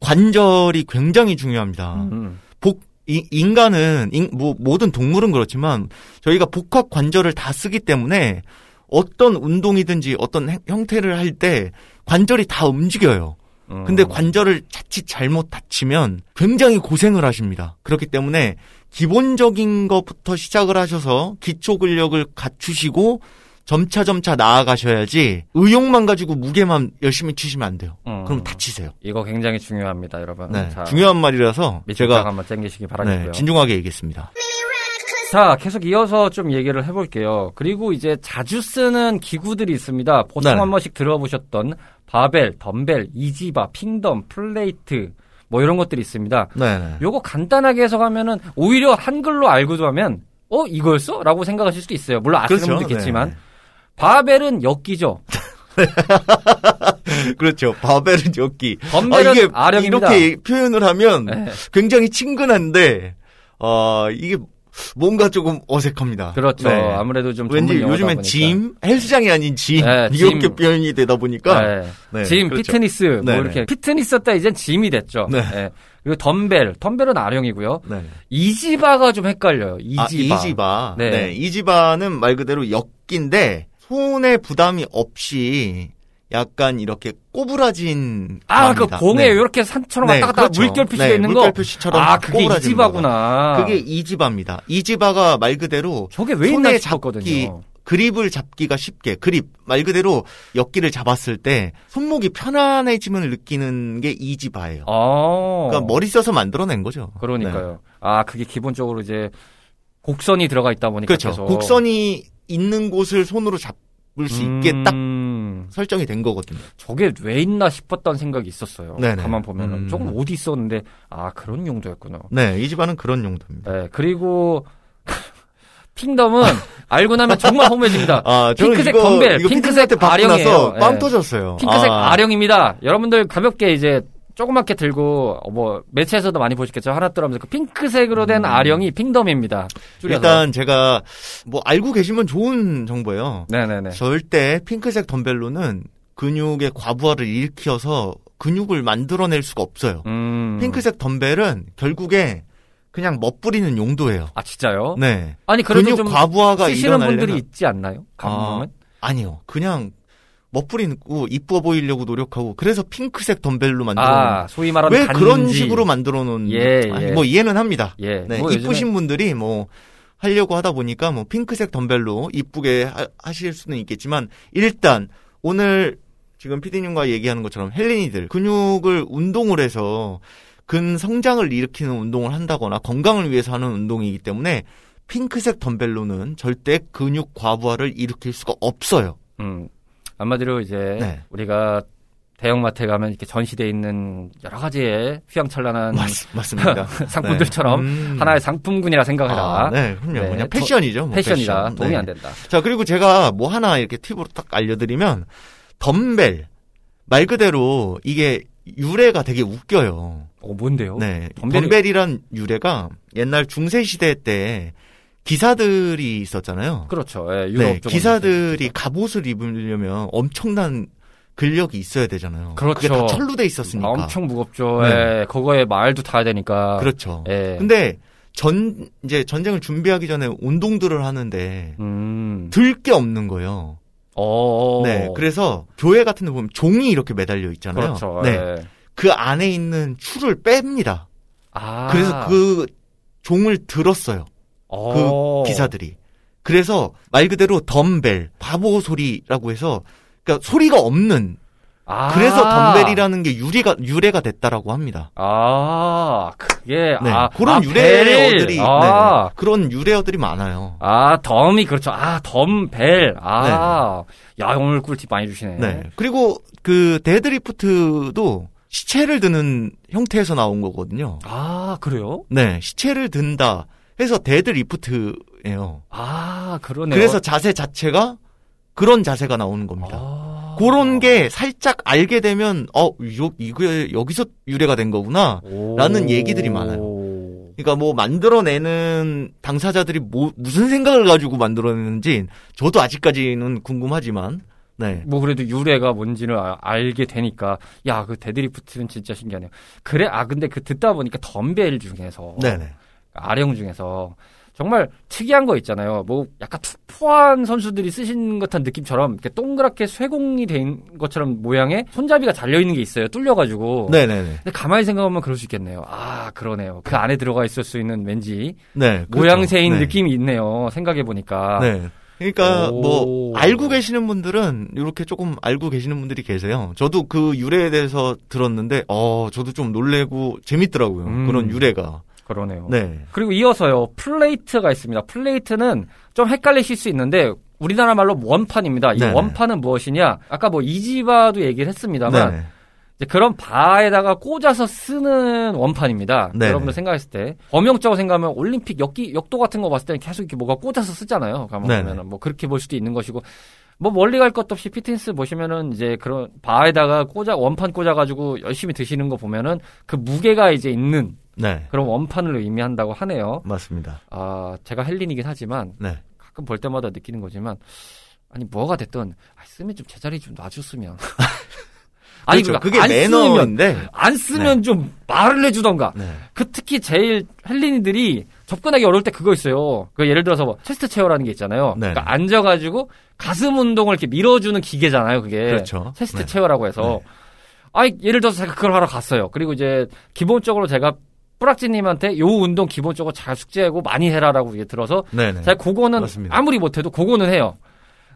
Speaker 2: 관절이 굉장히 중요합니다.
Speaker 1: 음,
Speaker 2: 복 이- 인간은 인- 뭐 모든 동물은 그렇지만 저희가 복합 관절을 다 쓰기 때문에 어떤 운동이든지 어떤 행- 형태를 할 때 관절이 다 움직여요.
Speaker 1: 음.
Speaker 2: 근데 관절을 자칫 잘못 다치면 굉장히 고생을 하십니다. 그렇기 때문에 기본적인 것부터 시작을 하셔서 기초 근력을 갖추시고 점차 점차 나아가셔야지 의욕만 가지고 무게만 열심히 치시면 안 돼요.
Speaker 1: 음.
Speaker 2: 그럼 다치세요.
Speaker 1: 이거 굉장히 중요합니다, 여러분.
Speaker 2: 네,
Speaker 1: 자,
Speaker 2: 중요한 말이라서 제가
Speaker 1: 한번 땡기시기 바라겠고요.
Speaker 2: 네, 진중하게 얘기했습니다.
Speaker 1: 자, 계속 이어서 좀 얘기를 해볼게요. 그리고 이제 자주 쓰는 기구들이 있습니다. 보통
Speaker 2: 네.
Speaker 1: 한 번씩 들어보셨던 바벨, 덤벨, 이지바, 핑덤, 플레이트, 뭐 이런 것들이 있습니다.
Speaker 2: 네, 네.
Speaker 1: 요거 간단하게 해석하면 오히려 한글로 알고도 하면 어 이거였어? 라고 생각하실 수도 있어요. 물론 아시는
Speaker 2: 그렇죠.
Speaker 1: 분도 있겠지만
Speaker 2: 네.
Speaker 1: 바벨은 엮기죠.
Speaker 2: 그렇죠. 바벨은 엮기.
Speaker 1: 덤벨은
Speaker 2: 아, 이게
Speaker 1: 아령입니다.
Speaker 2: 이렇게 표현을 하면
Speaker 1: 네.
Speaker 2: 굉장히 친근한데 어, 이게 뭔가 조금 어색합니다.
Speaker 1: 그렇죠.
Speaker 2: 네.
Speaker 1: 아무래도 좀
Speaker 2: 왠지 요즘엔. 짐 헬스장이 아닌 짐
Speaker 1: 네,
Speaker 2: 이렇게
Speaker 1: 짐.
Speaker 2: 표현이 되다 보니까
Speaker 1: 네.
Speaker 2: 네,
Speaker 1: 짐,
Speaker 2: 그렇죠.
Speaker 1: 피트니스, 뭐
Speaker 2: 네,
Speaker 1: 이렇게
Speaker 2: 네.
Speaker 1: 피트니스였다 이젠 짐이 됐죠.
Speaker 2: 네.
Speaker 1: 네. 그리고 덤벨, 덤벨은 아령이고요.
Speaker 2: 네.
Speaker 1: 이지바가 좀 헷갈려요. 이지바.
Speaker 2: 아, 이지바.
Speaker 1: 네.
Speaker 2: 네. 이지바는 말 그대로 엮기인데 손에 부담이 없이 약간 이렇게 꼬부라진
Speaker 1: 아, 그. 봉에
Speaker 2: 네.
Speaker 1: 이렇게 산처럼
Speaker 2: 네,
Speaker 1: 왔다 갔다
Speaker 2: 그렇죠.
Speaker 1: 물결 표시가
Speaker 2: 네,
Speaker 1: 있는 거.
Speaker 2: 물결 표시처럼
Speaker 1: 아, 그게 이지바구나.
Speaker 2: 그게 이지바입니다. 이지바가 말 그대로
Speaker 1: 저게 왜 있나 싶었거든요.
Speaker 2: 잡기 그립을 잡기가 쉽게 그립 말 그대로 엮기를 잡았을 때 손목이 편안해짐을 느끼는 게 이지바예요.
Speaker 1: 아.
Speaker 2: 그러니까 머리 써서 만들어낸 거죠.
Speaker 1: 그러니까요.
Speaker 2: 네.
Speaker 1: 아, 그게 기본적으로 이제 곡선이 들어가 있다 보니까
Speaker 2: 그렇죠. 곡선이 있는 곳을 손으로 잡을 수 있게 딱
Speaker 1: 음,
Speaker 2: 설정이 된 거거든요.
Speaker 1: 저게 왜 있나 싶었던 생각이 있었어요.
Speaker 2: 네네.
Speaker 1: 가만 보면은
Speaker 2: 음.
Speaker 1: 조금 어디 있었는데 아 그런 용도였구나.
Speaker 2: 네, 이지바는 그런 용도입니다.
Speaker 1: 네 그리고 핑덤은 알고 나면 정말 허무해집니다.
Speaker 2: 아,
Speaker 1: 핑크색
Speaker 2: 이거,
Speaker 1: 덤벨,
Speaker 2: 이거
Speaker 1: 핑크색 아령이에요.
Speaker 2: 빵
Speaker 1: 네.
Speaker 2: 터졌어요.
Speaker 1: 핑크색
Speaker 2: 아,
Speaker 1: 아. 령입니다 여러분들 가볍게 이제 조그맣게 들고 어, 뭐 매체에서도 많이 보셨겠죠. 하나 뜨라면서 그 핑크색으로 된
Speaker 2: 음.
Speaker 1: 아령이 핑덤입니다. 줄여서.
Speaker 2: 일단 제가 뭐 알고 계시면 좋은 정보예요.
Speaker 1: 네네네.
Speaker 2: 절대 핑크색 덤벨로는 근육의 과부하를 일으켜서 근육을 만들어낼 수가 없어요.
Speaker 1: 음.
Speaker 2: 핑크색 덤벨은 결국에 그냥 멋부리는 용도예요.
Speaker 1: 아 진짜요?
Speaker 2: 네.
Speaker 1: 아니 그래도
Speaker 2: 근육
Speaker 1: 좀
Speaker 2: 과부하가
Speaker 1: 쓰시는
Speaker 2: 일어나려면
Speaker 1: 분들이 있지 않나요? 감독은?
Speaker 2: 아니요. 그냥 멋부리고 이뻐 보이려고 노력하고 그래서 핑크색 덤벨로 만들어
Speaker 1: 아, 소위 말하는
Speaker 2: 왜
Speaker 1: 단지.
Speaker 2: 그런 식으로 만들어 놓은
Speaker 1: 예,
Speaker 2: 아니,
Speaker 1: 예.
Speaker 2: 뭐 이해는 합니다.
Speaker 1: 예.
Speaker 2: 네,
Speaker 1: 뭐
Speaker 2: 이쁘신
Speaker 1: 요즘에-
Speaker 2: 분들이 뭐 하려고 하다 보니까 뭐 핑크색 덤벨로 이쁘게 하, 하실 수는 있겠지만 일단 오늘 지금 피디님과 얘기하는 것처럼 헬린이들 근육을 운동을 해서 근 성장을 일으키는 운동을 한다거나 건강을 위해서 하는 운동이기 때문에 핑크색 덤벨로는 절대 근육 과부하를 일으킬 수가 없어요.
Speaker 1: 음, 한마디로 이제
Speaker 2: 네.
Speaker 1: 우리가 대형마트에 가면 이렇게 전시돼 있는 여러 가지의 휘황찬란한
Speaker 2: 맞, 맞습니다.
Speaker 1: 상품들처럼
Speaker 2: 네. 음.
Speaker 1: 하나의 상품군이라 생각해라.
Speaker 2: 아, 네, 그럼요.
Speaker 1: 네,
Speaker 2: 그냥
Speaker 1: 도-
Speaker 2: 패션이죠. 뭐
Speaker 1: 패션이다.
Speaker 2: 패션.
Speaker 1: 도움이
Speaker 2: 네.
Speaker 1: 안 된다.
Speaker 2: 자, 그리고 제가 뭐 하나 이렇게 팁으로 딱 알려드리면, 덤벨. 말 그대로 이게 유래가 되게 웃겨요.
Speaker 1: 어, 뭔데요?
Speaker 2: 네.
Speaker 1: 덤벨이-
Speaker 2: 덤벨이란 유래가 옛날 중세 시대 때 기사들이 있었잖아요.
Speaker 1: 그렇죠. 예, 유럽
Speaker 2: 네. 기사들이 갑옷을 입으려면 엄청난 근력이 있어야 되잖아요.
Speaker 1: 그렇죠.
Speaker 2: 그게 다 철로 돼 있었으니까.
Speaker 1: 아, 엄청 무겁죠.
Speaker 2: 네.
Speaker 1: 예, 그거에 말도 타야 되니까.
Speaker 2: 그렇죠.
Speaker 1: 예.
Speaker 2: 근데 전, 이제 전쟁을 준비하기 전에 운동들을 하는데
Speaker 1: 음.
Speaker 2: 들게 없는 거예요.
Speaker 1: 어.
Speaker 2: 네. 그래서 교회 같은 데 보면 종이 이렇게 매달려 있잖아요.
Speaker 1: 그렇죠.
Speaker 2: 네.
Speaker 1: 예.
Speaker 2: 그 안에 있는 추를 뺍니다.
Speaker 1: 아.
Speaker 2: 그래서 그 종을 들었어요.
Speaker 1: 어.
Speaker 2: 그 기사들이. 그래서 말 그대로 덤벨, 바보 소리라고 해서 그러니까 소리가 없는
Speaker 1: 아.
Speaker 2: 그래서 덤벨이라는 게 유래가 유래가 됐다라고 합니다.
Speaker 1: 아, 그게
Speaker 2: 네.
Speaker 1: 아
Speaker 2: 그런
Speaker 1: 아,
Speaker 2: 유래어들이
Speaker 1: bell. 아.
Speaker 2: 네. 그런 유래어들이 많아요.
Speaker 1: 아, dumb이 그렇죠. 아, 덤벨. 아. 야, 오늘 꿀팁 많이 주시네.
Speaker 2: 네. 그리고 그 deadlift도 시체를 드는 형태에서 나온 거거든요.
Speaker 1: 아, 그래요?
Speaker 2: 네, 시체를 든다 해서 deadlift예요.
Speaker 1: 아, 그러네요.
Speaker 2: 그래서 자세 자체가 그런 자세가 나오는 겁니다.
Speaker 1: 아.
Speaker 2: 그런 게 살짝 알게 되면 어, 요, 이거 여기서 유래가 된 거구나.
Speaker 1: 오.
Speaker 2: 라는 얘기들이 많아요. 그러니까 뭐 만들어내는 당사자들이 뭐 무슨 생각을 가지고 만들어내는지 저도 아직까지는 궁금하지만 네.
Speaker 1: 뭐 그래도 유래가 뭔지를 아- 알게 되니까 야 그 deadlift는 진짜 신기하네요. 그래 아 근데 그 듣다 보니까 덤벨 중에서
Speaker 2: 네네.
Speaker 1: 아령 중에서 정말 특이한 거 있잖아요. 뭐 약간 투포한 선수들이 쓰신 듯한 느낌처럼 이렇게 동그랗게 쇠공이 된 것처럼 모양의 손잡이가 달려 있는 게 있어요. 뚫려가지고.
Speaker 2: 네네네.
Speaker 1: 근데 가만히 생각하면 그럴 수 있겠네요. 아 그러네요. 그 안에 들어가 있을 수 있는 왠지
Speaker 2: 네. 그렇죠.
Speaker 1: 모양새인
Speaker 2: 네.
Speaker 1: 느낌이 있네요. 생각해 보니까.
Speaker 2: 네. 그러니까
Speaker 1: 오.
Speaker 2: 뭐 알고 계시는 분들은 이렇게 조금 알고 계시는 분들이 계세요. 저도 그 유래에 대해서 들었는데 어 저도 좀 놀래고 재밌더라고요.
Speaker 1: 음.
Speaker 2: 그런 유래가.
Speaker 1: 그러네요.
Speaker 2: 네.
Speaker 1: 그리고 이어서요, 플레이트가 있습니다. 플레이트는 좀 헷갈리실 수 있는데, 우리나라 말로 원판입니다. 이
Speaker 2: 네네.
Speaker 1: 원판은 무엇이냐? 아까 뭐 EZ bar도 얘기를 했습니다만,
Speaker 2: 네.
Speaker 1: 이제 그런 바에다가 꽂아서 쓰는 원판입니다.
Speaker 2: 네네.
Speaker 1: 여러분들 생각했을 때 범용적으로 생각하면 올림픽 역기 역도 같은 거 봤을 때는 계속 이렇게 뭐가 꽂아서 쓰잖아요.
Speaker 2: 네네.
Speaker 1: 가면 뭐 그렇게 볼 수도 있는 것이고 뭐 멀리 갈 것도 없이 피트니스 보시면은 이제 그런 바에다가 꽂아 원판 꽂아가지고 열심히 드시는 거 보면은 그 무게가 이제 있는
Speaker 2: 네.
Speaker 1: 그런 원판을 의미한다고 하네요.
Speaker 2: 맞습니다.
Speaker 1: 아 제가 헬린이긴 하지만
Speaker 2: 네.
Speaker 1: 가끔 볼 때마다 느끼는 거지만 아니 뭐가 됐든 아, 쓰면 좀 제자리 좀 놔줬으면. 아니
Speaker 2: 그렇죠.
Speaker 1: 그러니까
Speaker 2: 그게
Speaker 1: 안 쓰면
Speaker 2: 매너인데.
Speaker 1: 안 쓰면 좀 말을 해주던가.
Speaker 2: 네.
Speaker 1: 그 특히 제일 헬린이들이 접근하기 어려울 때 그거 있어요. 그 예를 들어서 뭐 체스트 체어라는 게 있잖아요.
Speaker 2: 네.
Speaker 1: 그러니까 앉아가지고 가슴 운동을 이렇게 밀어주는 기계잖아요. 그게
Speaker 2: 그렇죠.
Speaker 1: 체스트
Speaker 2: 네.
Speaker 1: 체어라고 해서. 아니 예를 들어서 제가 그걸 하러 갔어요. 그리고 이제 기본적으로 제가 뿌락지님한테 요 운동 기본적으로 잘 숙제하고 많이 해라라고 이게 들어서
Speaker 2: 네네.
Speaker 1: 제가 그거는
Speaker 2: 맞습니다.
Speaker 1: 아무리 못해도 그거는 해요.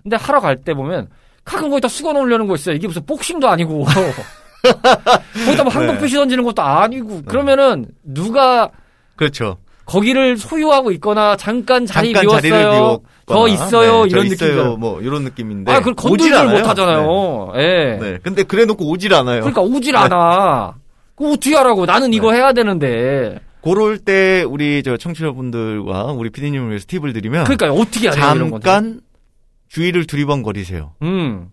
Speaker 1: 근데 하러 갈 때 보면 가끔 거기다 수건 올려놓은 거 있어요. 이게 무슨 복싱도 아니고 거기다 뭐 항복
Speaker 2: 네.
Speaker 1: 표시 던지는 것도 아니고 그러면은 누가
Speaker 2: 그렇죠.
Speaker 1: 거기를 소유하고 있거나 잠깐 자리
Speaker 2: 잠깐
Speaker 1: 비웠어요. 더 있어요.
Speaker 2: 네,
Speaker 1: 이런. 느낌이죠.
Speaker 2: 뭐 이런 느낌인데.
Speaker 1: 아, 그걸
Speaker 2: 오질
Speaker 1: 건들지를
Speaker 2: 않아요.
Speaker 1: 못하잖아요. 예.
Speaker 2: 네. 네. 근데 그래 놓고 오질 않아요.
Speaker 1: 그러니까 오질 않아. 그 어떻게 하라고? 나는 이거 해야 되는데.
Speaker 2: 그럴 때 우리 저 청취자분들과 우리 피디님을 위해서 팁을 드리면
Speaker 1: 그러니까 어떻게 건.
Speaker 2: 잠깐 주위를 두리번거리세요.
Speaker 1: 음.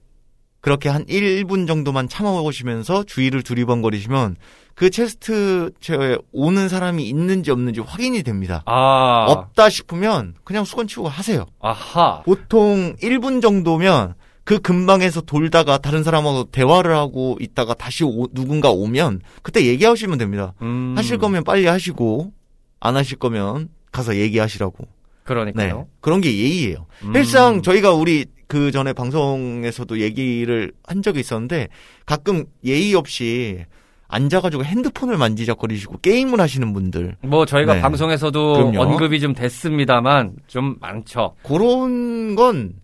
Speaker 2: 그렇게 한 1분 정도만 참아보시면서 주위를 두리번거리시면 그 체스트 체어에 오는 사람이 있는지 없는지 확인이 됩니다.
Speaker 1: 아.
Speaker 2: 없다 싶으면 그냥 수건 치우고 하세요.
Speaker 1: 아하.
Speaker 2: 보통 1분 정도면 그 근방에서 돌다가 다른 사람하고 대화를 하고 있다가 다시 오- 누군가 오면 그때 얘기하시면 됩니다.
Speaker 1: 음.
Speaker 2: 하실 거면 빨리 하시고 안 하실 거면 가서 얘기하시라고. 네.
Speaker 1: 그러니까요.
Speaker 2: 그런 게 예의예요.
Speaker 1: 음.
Speaker 2: 일상 저희가 우리 그 전에 방송에서도 얘기를 한 적이 있었는데 가끔 예의 없이 앉아가지고 핸드폰을 만지작거리시고 게임을 하시는 분들
Speaker 1: 뭐 저희가
Speaker 2: 네.
Speaker 1: 방송에서도
Speaker 2: 그럼요.
Speaker 1: 언급이 좀 됐습니다만 좀 많죠.
Speaker 2: 그런 건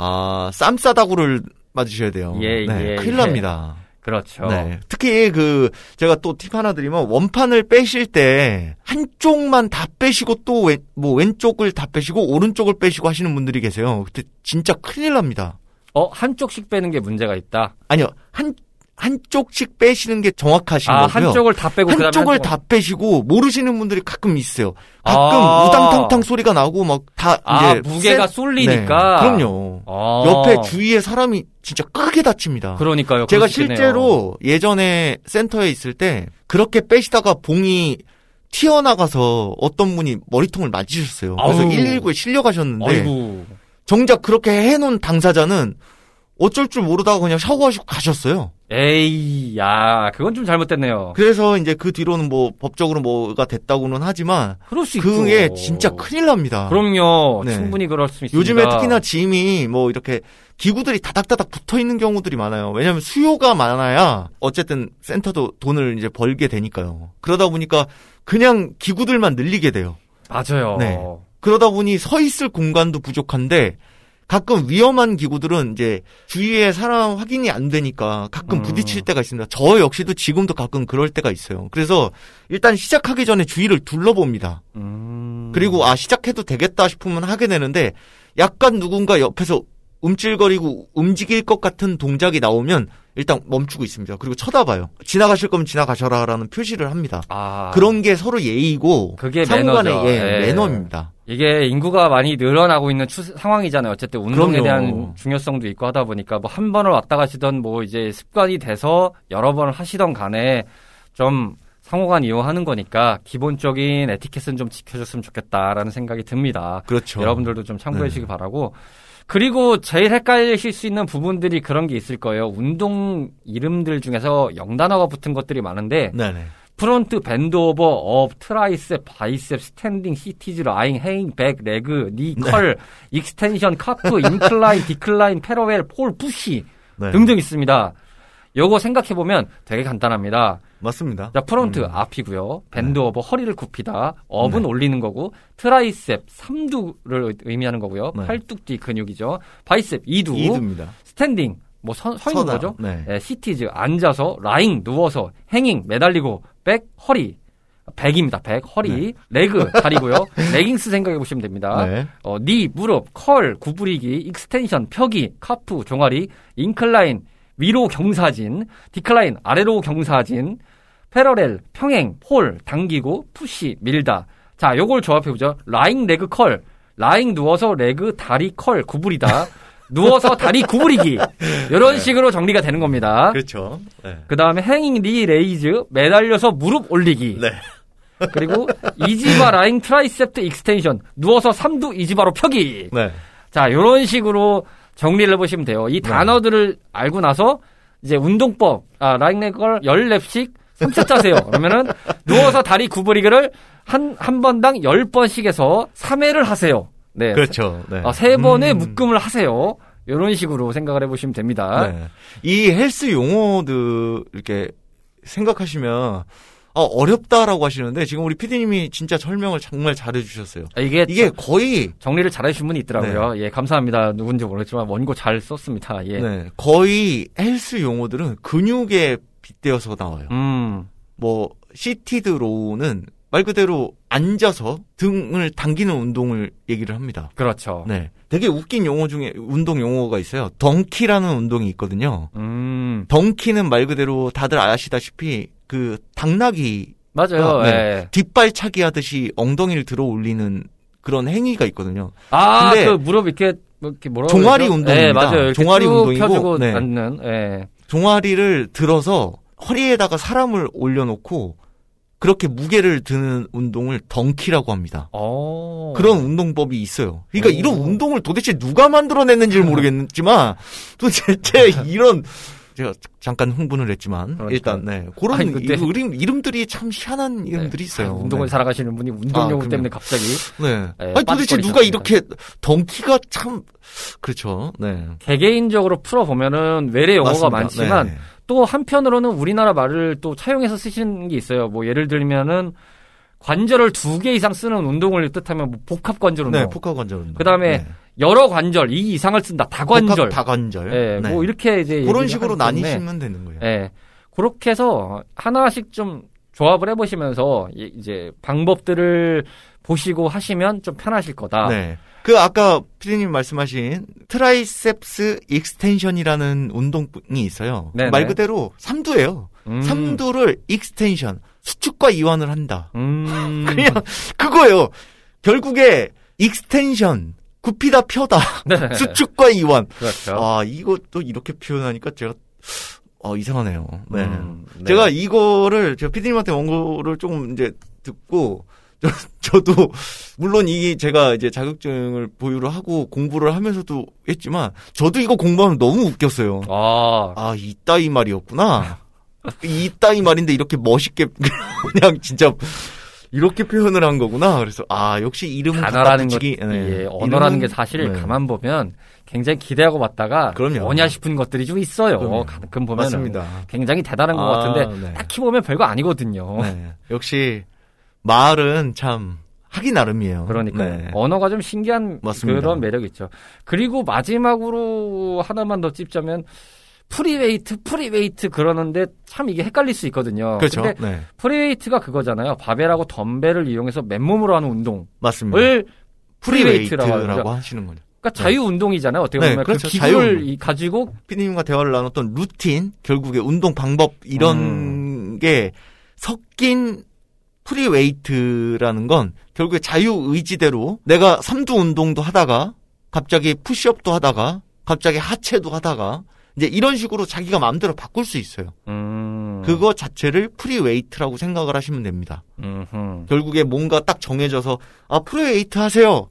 Speaker 2: 아, 쌈싸다구를 맞으셔야 돼요.
Speaker 1: 예,
Speaker 2: 네,
Speaker 1: 예,
Speaker 2: 큰일
Speaker 1: 예.
Speaker 2: 납니다.
Speaker 1: 그렇죠.
Speaker 2: 네. 특히 그 제가 또 팁 하나 드리면 원판을 빼실 때 한쪽만 다 빼시고 또 뭐 왼쪽을 다 빼시고 오른쪽을 빼시고 하시는 분들이 계세요. 그때 진짜 큰일 납니다.
Speaker 1: 어 한쪽씩 빼는 게 문제가 있다.
Speaker 2: 아니요. 한 한쪽씩 빼시는 게 정확하신
Speaker 1: 아
Speaker 2: 거고요.
Speaker 1: 한쪽을 다 빼고
Speaker 2: 한쪽을 다 빼시고 모르시는 분들이 가끔 있어요. 가끔
Speaker 1: 아.
Speaker 2: 우당탕탕 소리가 나고 막다
Speaker 1: 아
Speaker 2: 이제
Speaker 1: 무게가
Speaker 2: 셋-
Speaker 1: 쏠리니까.
Speaker 2: 네, 그럼요.
Speaker 1: 아.
Speaker 2: 옆에 주위에 사람이 진짜 크게 다칩니다.
Speaker 1: 그러니까요.
Speaker 2: 제가. 실제로 예전에 센터에 있을 때 그렇게 빼시다가 봉이 튀어나가서 어떤 분이 머리통을 맞으셨어요. 그래서
Speaker 1: 아우.
Speaker 2: 119에 실려가셨는데
Speaker 1: 아이고.
Speaker 2: 정작 그렇게 해놓은 당사자는 어쩔 줄 모르다가 그냥 샤워하시고 가셨어요.
Speaker 1: 에이, 야, 그건 좀 잘못됐네요.
Speaker 2: 그래서 이제 그 뒤로는 뭐 법적으로 뭐가 됐다고는 하지만
Speaker 1: 그럴 수 있죠.
Speaker 2: 그게 진짜 큰일 납니다.
Speaker 1: 그럼요.
Speaker 2: 네.
Speaker 1: 충분히 그럴 수 있습니다.
Speaker 2: 요즘에 특히나 짐이 뭐 이렇게 기구들이 다닥다닥 붙어 있는 경우들이 많아요. 왜냐하면 수요가 많아야 어쨌든 센터도 돈을 이제 벌게 되니까요. 그러다 보니까 그냥 기구들만 늘리게 돼요.
Speaker 1: 맞아요.
Speaker 2: 네. 그러다 보니 서 있을 공간도 부족한데 가끔 위험한 기구들은 이제 주위에 사람 확인이 안 되니까 가끔
Speaker 1: 음.
Speaker 2: 부딪힐 때가 있습니다. 저 역시도 지금도 가끔 그럴 때가 있어요. 그래서 일단 시작하기 전에 주위를 둘러봅니다.
Speaker 1: 음.
Speaker 2: 그리고 아 시작해도 되겠다 싶으면 하게 되는데 약간 누군가 옆에서 움찔거리고 움직일 것 같은 동작이 나오면 일단 멈추고 있습니다. 그리고 쳐다봐요. 지나가실 거면 지나가셔라라는 표시를 합니다.
Speaker 1: 아.
Speaker 2: 그런 게 서로 예의고
Speaker 1: 그게
Speaker 2: 상호간의
Speaker 1: 매너죠.
Speaker 2: 예,
Speaker 1: 예.
Speaker 2: 매너입니다.
Speaker 1: 이게 인구가 많이 늘어나고 있는 추, 상황이잖아요. 어쨌든 운동에
Speaker 2: 그럼요.
Speaker 1: 대한 중요성도 있고 하다 보니까 뭐 한 번을 왔다 가시던 뭐 이제 습관이 돼서 여러 번을 하시던 간에 좀 상호간 이용하는 거니까 기본적인 에티켓은 좀 지켜줬으면 좋겠다라는 생각이 듭니다.
Speaker 2: 그렇죠.
Speaker 1: 여러분들도 좀 참고해
Speaker 2: 네.
Speaker 1: 주시기 바라고. 그리고 제일 헷갈리실 수 있는 부분들이 그런 게 있을 거예요. 운동 이름들 중에서 영단어가 붙은 것들이 많은데
Speaker 2: 네네.
Speaker 1: front, bent over, up, tricep, bicep, standing, seated, lying, hanging, back, leg, knee,
Speaker 2: 네.
Speaker 1: curl, extension, calf, incline, decline, parallel, pull, push
Speaker 2: 네.
Speaker 1: 등등 있습니다. 요거 생각해 보면 되게 간단합니다.
Speaker 2: 맞습니다.
Speaker 1: 자, front
Speaker 2: 음.
Speaker 1: 앞이고요. bent over 허리를 굽히다. up은
Speaker 2: 네.
Speaker 1: 올리는 거고 tricep 삼두를 의미하는 거고요.
Speaker 2: 네.
Speaker 1: 팔뚝 뒤 근육이죠. bicep 이두,
Speaker 2: 이두입니다.
Speaker 1: standing 뭐 서, 서 있는
Speaker 2: 서다.
Speaker 1: 거죠.
Speaker 2: 네.
Speaker 1: 예, seated 앉아서 lying 누워서 hanging 매달리고 back 허리 back입니다. back 허리
Speaker 2: 네.
Speaker 1: leg 다리고요. 레깅스 생각해 보시면 됩니다.
Speaker 2: 네.
Speaker 1: 어, knee 무릎 curl 구부리기 extension 펴기 calf 종아리 incline 위로 경사진 decline 아래로 경사진 parallel 평행 pull 당기고 push 밀다 자 요걸 조합해 보죠 lying leg curl lying 누워서 leg 다리 curl 구부리다 누워서 다리 구부리기 이런 식으로 정리가 되는 겁니다
Speaker 2: 그렇죠. 네.
Speaker 1: 그 다음에 hanging knee raise 매달려서 무릎 올리기
Speaker 2: 네.
Speaker 1: 그리고 EZ bar lying triceps extension 누워서 삼두 EZ bar로 펴기
Speaker 2: 네.
Speaker 1: 자 요런 식으로 정리를 해보시면 돼요 이
Speaker 2: 네.
Speaker 1: 단어들을 알고 나서 이제 운동법 아 lying leg curl 10rep씩 3차 짜세요 그러면은 누워서 다리 구부리기를 한, 한 번당 10번씩 해서 3회를 하세요 네.
Speaker 2: 그렇죠. 네.
Speaker 1: 아, 세 번의
Speaker 2: 음.
Speaker 1: 묶음을 하세요 이런 식으로 생각을 해보시면 됩니다
Speaker 2: 네. 이 헬스 용어들 이렇게 생각하시면 아, 어렵다라고 하시는데 지금 우리 피디님이 진짜 설명을 정말 잘해주셨어요.
Speaker 1: 아, 이게,
Speaker 2: 이게 거의
Speaker 1: 정리를 잘 해주신 분이 있더라고요 예 감사합니다 누군지 모르겠지만 원고 잘 썼습니다 예.
Speaker 2: 네, 거의 헬스 용어들은 근육에 빗대어서 나와요.
Speaker 1: 음
Speaker 2: 뭐 seated row는 말 그대로 앉아서 등을 당기는 운동을 얘기를 합니다.
Speaker 1: 그렇죠
Speaker 2: 네, 되게 웃긴 용어 중에 운동 용어가 있어요. donkey라는 운동이 있거든요.
Speaker 1: 음
Speaker 2: donkey는 말 그대로 다들 아시다시피 그 당나귀
Speaker 1: 맞아요
Speaker 2: 아, 네.
Speaker 1: 예.
Speaker 2: 뒷발 차기 하듯이 엉덩이를 들어 올리는 그런 행위가 있거든요.
Speaker 1: 아,
Speaker 2: 근데
Speaker 1: 그 무릎 이렇게 뭐 이렇게 뭐라고
Speaker 2: 종아리? 운동입니다.
Speaker 1: 네, 맞아요.
Speaker 2: 종아리
Speaker 1: 쭉
Speaker 2: 운동이고, 네.
Speaker 1: 앉는. 예.
Speaker 2: 종아리를 들어서 허리에다가 사람을 올려놓고 그렇게 무게를 드는 운동을 덩키라고 합니다.
Speaker 1: 어.
Speaker 2: 그런 운동법이 있어요. 그러니까
Speaker 1: 오.
Speaker 2: 이런 운동을 도대체 누가 만들어냈는지를 모르겠지만 도대체 이런 제가 잠깐 흥분을 했지만
Speaker 1: 그러니까요.
Speaker 2: 일단 네 그런
Speaker 1: 아니, 근데-
Speaker 2: 이름 이름들이 참 희한한 이름들이 있어요.
Speaker 1: 아, 운동을
Speaker 2: 네.
Speaker 1: 살아가시는 분이 운동
Speaker 2: 아,
Speaker 1: 용어
Speaker 2: 그럼요.
Speaker 1: 때문에 갑자기
Speaker 2: 네.
Speaker 1: 네,
Speaker 2: 아니 도대체 누가. 이렇게 덩키가 참 그렇죠. 네.
Speaker 1: 개개인적으로 풀어 보면은 외래 용어가. 많지만
Speaker 2: 네.
Speaker 1: 또 한편으로는 우리나라 말을 또 차용해서 쓰시는 게 있어요. 뭐 예를 들면은 관절을 두 개 이상 쓰는 운동을 뜻하면 뭐 복합 관절 운동.
Speaker 2: 네, 복합 관절 운동.
Speaker 1: 그다음에
Speaker 2: 네.
Speaker 1: 여러 관절 이 이상을 쓴다. 다관절.
Speaker 2: 복합 다관절.
Speaker 1: 예,
Speaker 2: 네.
Speaker 1: 뭐 이렇게 이제
Speaker 2: 그런 식으로 나뉘시면 되는 거예요.
Speaker 1: 예. 그렇게 해서 하나씩 좀 조합을 해 보시면서 이- 이제 방법들을 보시고 하시면 좀 편하실 거다.
Speaker 2: 네. 그 아까 피디님 말씀하신 triceps extension이라는 운동이 있어요.
Speaker 1: 네네.
Speaker 2: 말 그대로 삼두예요.
Speaker 1: 음.
Speaker 2: 삼두를 extension 수축과 이완을 한다.
Speaker 1: 음.
Speaker 2: 그냥 그거예요. 결국에 extension 굽히다 펴다
Speaker 1: 네.
Speaker 2: 수축과 이완.
Speaker 1: 그렇죠.
Speaker 2: 아 이것도 이렇게 표현하니까 제가 어 이상하네요. 네.
Speaker 1: 음, 네.
Speaker 2: 제가 이거를 제가 피디님한테 원고를 조금 이제 듣고 저, 저도 물론 이 제가 이제 자격증을 보유를 하고 공부를 하면서도 했지만 저도 이거 공부하면 너무 웃겼어요.
Speaker 1: 아,
Speaker 2: 아 이따위 말이었구나. 이따위 말인데 이렇게 멋있게 그냥 진짜 이렇게 표현을 한 거구나. 그래서 아 역시 갖다
Speaker 1: 단어라는 것.
Speaker 2: 네.
Speaker 1: 예, 언어라는
Speaker 2: 이름은-
Speaker 1: 게 사실
Speaker 2: 네.
Speaker 1: 가만 보면 굉장히 기대하고 봤다가
Speaker 2: 그럼요.
Speaker 1: 뭐냐 싶은 것들이 좀 있어요.
Speaker 2: 그럼요.
Speaker 1: 가끔 보면
Speaker 2: 맞습니다.
Speaker 1: 굉장히 대단한 것
Speaker 2: 아,
Speaker 1: 같은데
Speaker 2: 네.
Speaker 1: 딱히 보면 별거 아니거든요.
Speaker 2: 네. 역시 말은 참 하기 나름이에요.
Speaker 1: 그러니까 요
Speaker 2: 네.
Speaker 1: 언어가 좀 신기한
Speaker 2: 맞습니다.
Speaker 1: 그런 매력 이 있죠. 그리고 마지막으로 하나만 더 찝자면 free weight, free weight 그러는데 참 이게 헷갈릴 수 있거든요.
Speaker 2: 그렇죠.
Speaker 1: 근데
Speaker 2: 네.
Speaker 1: free weight가 그거잖아요. 바벨하고 덤벨을 이용해서 맨몸으로 하는 운동을
Speaker 2: 맞습니다.
Speaker 1: 프리웨이트라고.
Speaker 2: 프리웨이트라고 하시는 거죠.
Speaker 1: 그러니까 자유 운동이잖아요. 어떻게
Speaker 2: 네,
Speaker 1: 보면
Speaker 2: 그렇죠.
Speaker 1: 그. 이- 가지고
Speaker 2: 피디님과 대화를 나눴던 루틴, 결국에 운동 방법 이런
Speaker 1: 음.
Speaker 2: 게 섞인 free weight라는 건 결국에 자유 의지대로 내가 삼두 운동도 하다가 갑자기 push-up도 하다가 갑자기 하체도 하다가 이제 이런 식으로 자기가 마음대로 바꿀 수 있어요.
Speaker 1: 음,
Speaker 2: 그거 자체를 free weight라고 생각을 하시면 됩니다.
Speaker 1: 음흠.
Speaker 2: 결국에 뭔가 딱 정해져서 아 free weight 하세요.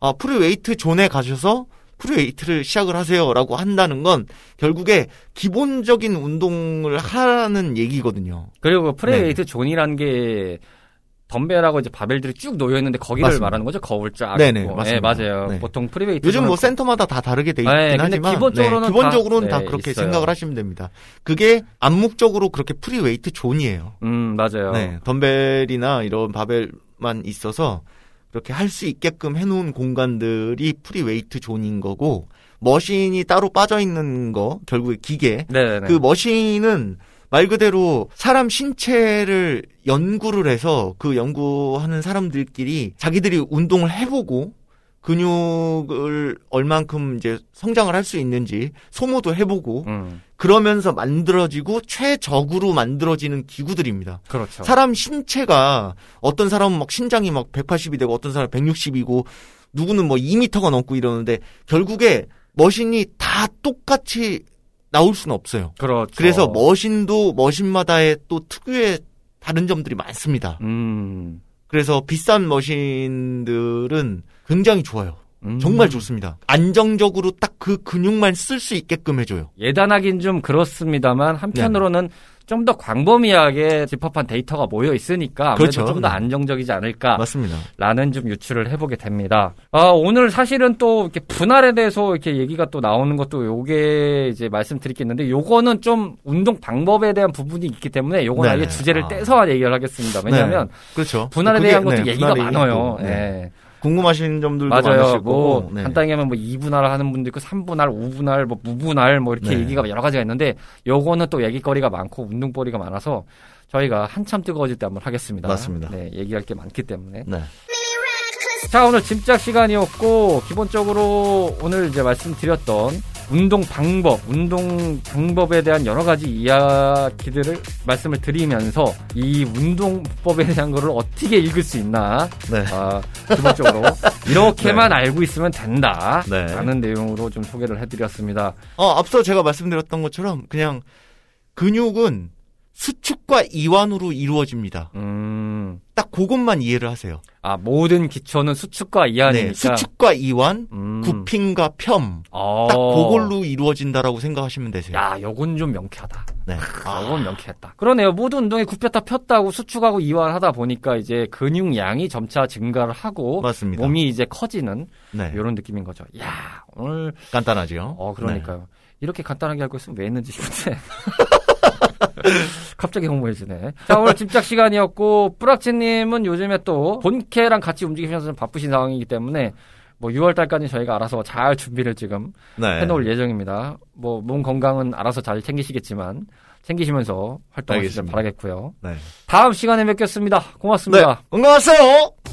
Speaker 2: 아 free weight zone에 가셔서 free weight를 시작을 하세요라고 한다는 건 결국에 기본적인 운동을 하라는 얘기거든요.
Speaker 1: 그리고 그 프리웨이트
Speaker 2: 네.
Speaker 1: 존이라는 게 덤벨하고 이제 바벨들이 쭉 놓여 있는데 거기를
Speaker 2: 맞습니다.
Speaker 1: 말하는 거죠. 거울 쫙.
Speaker 2: 네네,
Speaker 1: 있고.
Speaker 2: 맞습니다.
Speaker 1: 네, 맞아요.
Speaker 2: 네.
Speaker 1: 보통 free weight
Speaker 2: 요즘 뭐 센터마다 다 다르게 돼 있긴
Speaker 1: 네,
Speaker 2: 하지만
Speaker 1: 기본적으로는
Speaker 2: 네, 기본적으로는
Speaker 1: 다-
Speaker 2: 다,
Speaker 1: 네,
Speaker 2: 그렇게
Speaker 1: 있어요.
Speaker 2: 생각을 하시면 됩니다. 그게 암묵적으로 그렇게 free weight zone이에요.
Speaker 1: 음, 맞아요.
Speaker 2: 네, 덤벨이나 이런 바벨만 있어서 그렇게 할 수 있게끔 해놓은 공간들이 free weight zone인 거고 머신이 따로 빠져 있는 거 결국에 기계
Speaker 1: 네, 네.
Speaker 2: 그 머신은 말 그대로 사람 신체를 연구를 해서 그 연구하는 사람들끼리 자기들이 운동을 해보고 근육을 얼만큼 이제 성장을 할 수 있는지 소모도 해보고
Speaker 1: 음,
Speaker 2: 그러면서 만들어지고 최적으로 만들어지는 기구들입니다.
Speaker 1: 그렇죠.
Speaker 2: 사람 신체가 어떤 사람은 막 신장이 막 180이 되고 어떤 사람은 160이고 누구는 뭐 2미터가 넘고 이러는데 결국에 머신이 다 똑같이 나올 수는 없어요.
Speaker 1: 그렇죠.
Speaker 2: 그래서 머신도 머신마다의 또 특유의 다른 점들이 많습니다.
Speaker 1: 음,
Speaker 2: 그래서 비싼 머신들은 굉장히 좋아요.
Speaker 1: 음.
Speaker 2: 정말 좋습니다. 안정적으로 딱 그 근육만 쓸 수 있게끔 해줘요.
Speaker 1: 예단하긴 좀 그렇습니다만 한편으로는 좀 더 광범위하게 집합한 데이터가 모여 있으니까
Speaker 2: 그렇죠.
Speaker 1: 좀더
Speaker 2: 네.
Speaker 1: 안정적이지 않을까.
Speaker 2: 맞습니다.
Speaker 1: 라는 좀 유추를 해보게 됩니다. 아, 오늘 사실은 또 이렇게 분할에 대해서 이렇게 얘기가 또 나오는 것도 요게 이제 있는데 요거는 좀 운동 방법에 대한 부분이 있기 때문에 요건
Speaker 2: 네네.
Speaker 1: 아예 주제를
Speaker 2: 아.
Speaker 1: 떼서 얘기를 하겠습니다. 왜냐하면
Speaker 2: 그렇죠.
Speaker 1: 분할에
Speaker 2: 그게,
Speaker 1: 대한 것도
Speaker 2: 네,
Speaker 1: 얘기가 많아요.
Speaker 2: 얘기도, 네.
Speaker 1: 예.
Speaker 2: 궁금하신 점들도
Speaker 1: 맞아요.
Speaker 2: 많으실
Speaker 1: 뭐.
Speaker 2: 네.
Speaker 1: 간단히 하면 뭐 2분할 하는 분도 있고 3분할, 5분할, 뭐 무분할 뭐 이렇게
Speaker 2: 네.
Speaker 1: 얘기가 여러 가지가 있는데 요거는 또 얘기거리가 많고 운동거리가 많아서 저희가 한참 뜨거워질 때 한번 하겠습니다.
Speaker 2: 맞습니다.
Speaker 1: 네, 얘기할 게 많기 때문에.
Speaker 2: 네.
Speaker 1: 자, 오늘 짐작 시간이었고, 기본적으로 오늘 이제 말씀드렸던 운동 방법, 운동 방법에 대한 여러 가지 이야기들을 말씀을 드리면서 이 운동법에 대한 거를 어떻게 읽을 수 있나,
Speaker 2: 네.
Speaker 1: 아, 기본적으로 이렇게만 알고 있으면 된다.
Speaker 2: 네.
Speaker 1: 라는 내용으로 좀 소개를 해드렸습니다.
Speaker 2: 어, 앞서 제가 말씀드렸던 것처럼 그냥 근육은 수축과 이완으로 이루어집니다.
Speaker 1: 음,
Speaker 2: 딱 그것만 이해를 하세요.
Speaker 1: 아, 모든 기초는 수축과 이완이니까.
Speaker 2: 네, 수축과 이완,
Speaker 1: 음.
Speaker 2: 굽힘과 펴.
Speaker 1: 어.
Speaker 2: 딱 그걸로 이루어진다라고 생각하시면 되세요.
Speaker 1: 야, 요건 좀 명쾌하다.
Speaker 2: 네.
Speaker 1: 저건 명쾌했다. 그러네요. 모든 운동에 굽혔다 폈다고 수축하고 이완하다 보니까 이제 근육량이 점차 증가를 하고
Speaker 2: 맞습니다.
Speaker 1: 몸이 이제 커지는
Speaker 2: 네.
Speaker 1: 이런 느낌인 거죠. 야 오늘
Speaker 2: 간단하죠.
Speaker 1: 어 그러니까요. 이렇게 간단하게 알고 있으면 왜 했는지 싶은데. 갑자기 홍보해주네. 자, 오늘 집착 시간이었고, 뿌락치님은 요즘에 또 본캐랑 같이 움직이시면서 좀 바쁘신 상황이기 때문에, 뭐 6월 달까지 저희가 알아서 잘 준비를 지금
Speaker 2: 네.
Speaker 1: 해놓을 예정입니다. 뭐 몸 건강은 알아서 잘 챙기시겠지만 챙기시면서 활동하시길. 바라겠고요.
Speaker 2: 네.
Speaker 1: 다음 시간에 뵙겠습니다.
Speaker 2: 네.
Speaker 1: 고맙습니다.
Speaker 2: 건강하세요!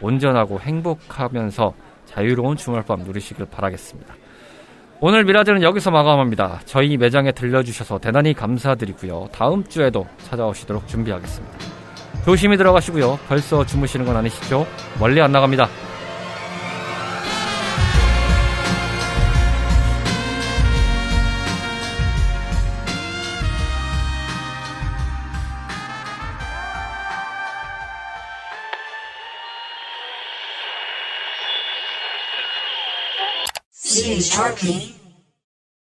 Speaker 1: 온전하고 행복하면서 자유로운 주말밤 누리시길 바라겠습니다. 오늘 미라지는 여기서 마감합니다. 저희 매장에 들려주셔서 대단히 감사드리고요. 다음 주에도 찾아오시도록 준비하겠습니다. 조심히 들어가시고요. 벌써 주무시는 건 아니시죠? 멀리 안 나갑니다.
Speaker 3: Seems targeting.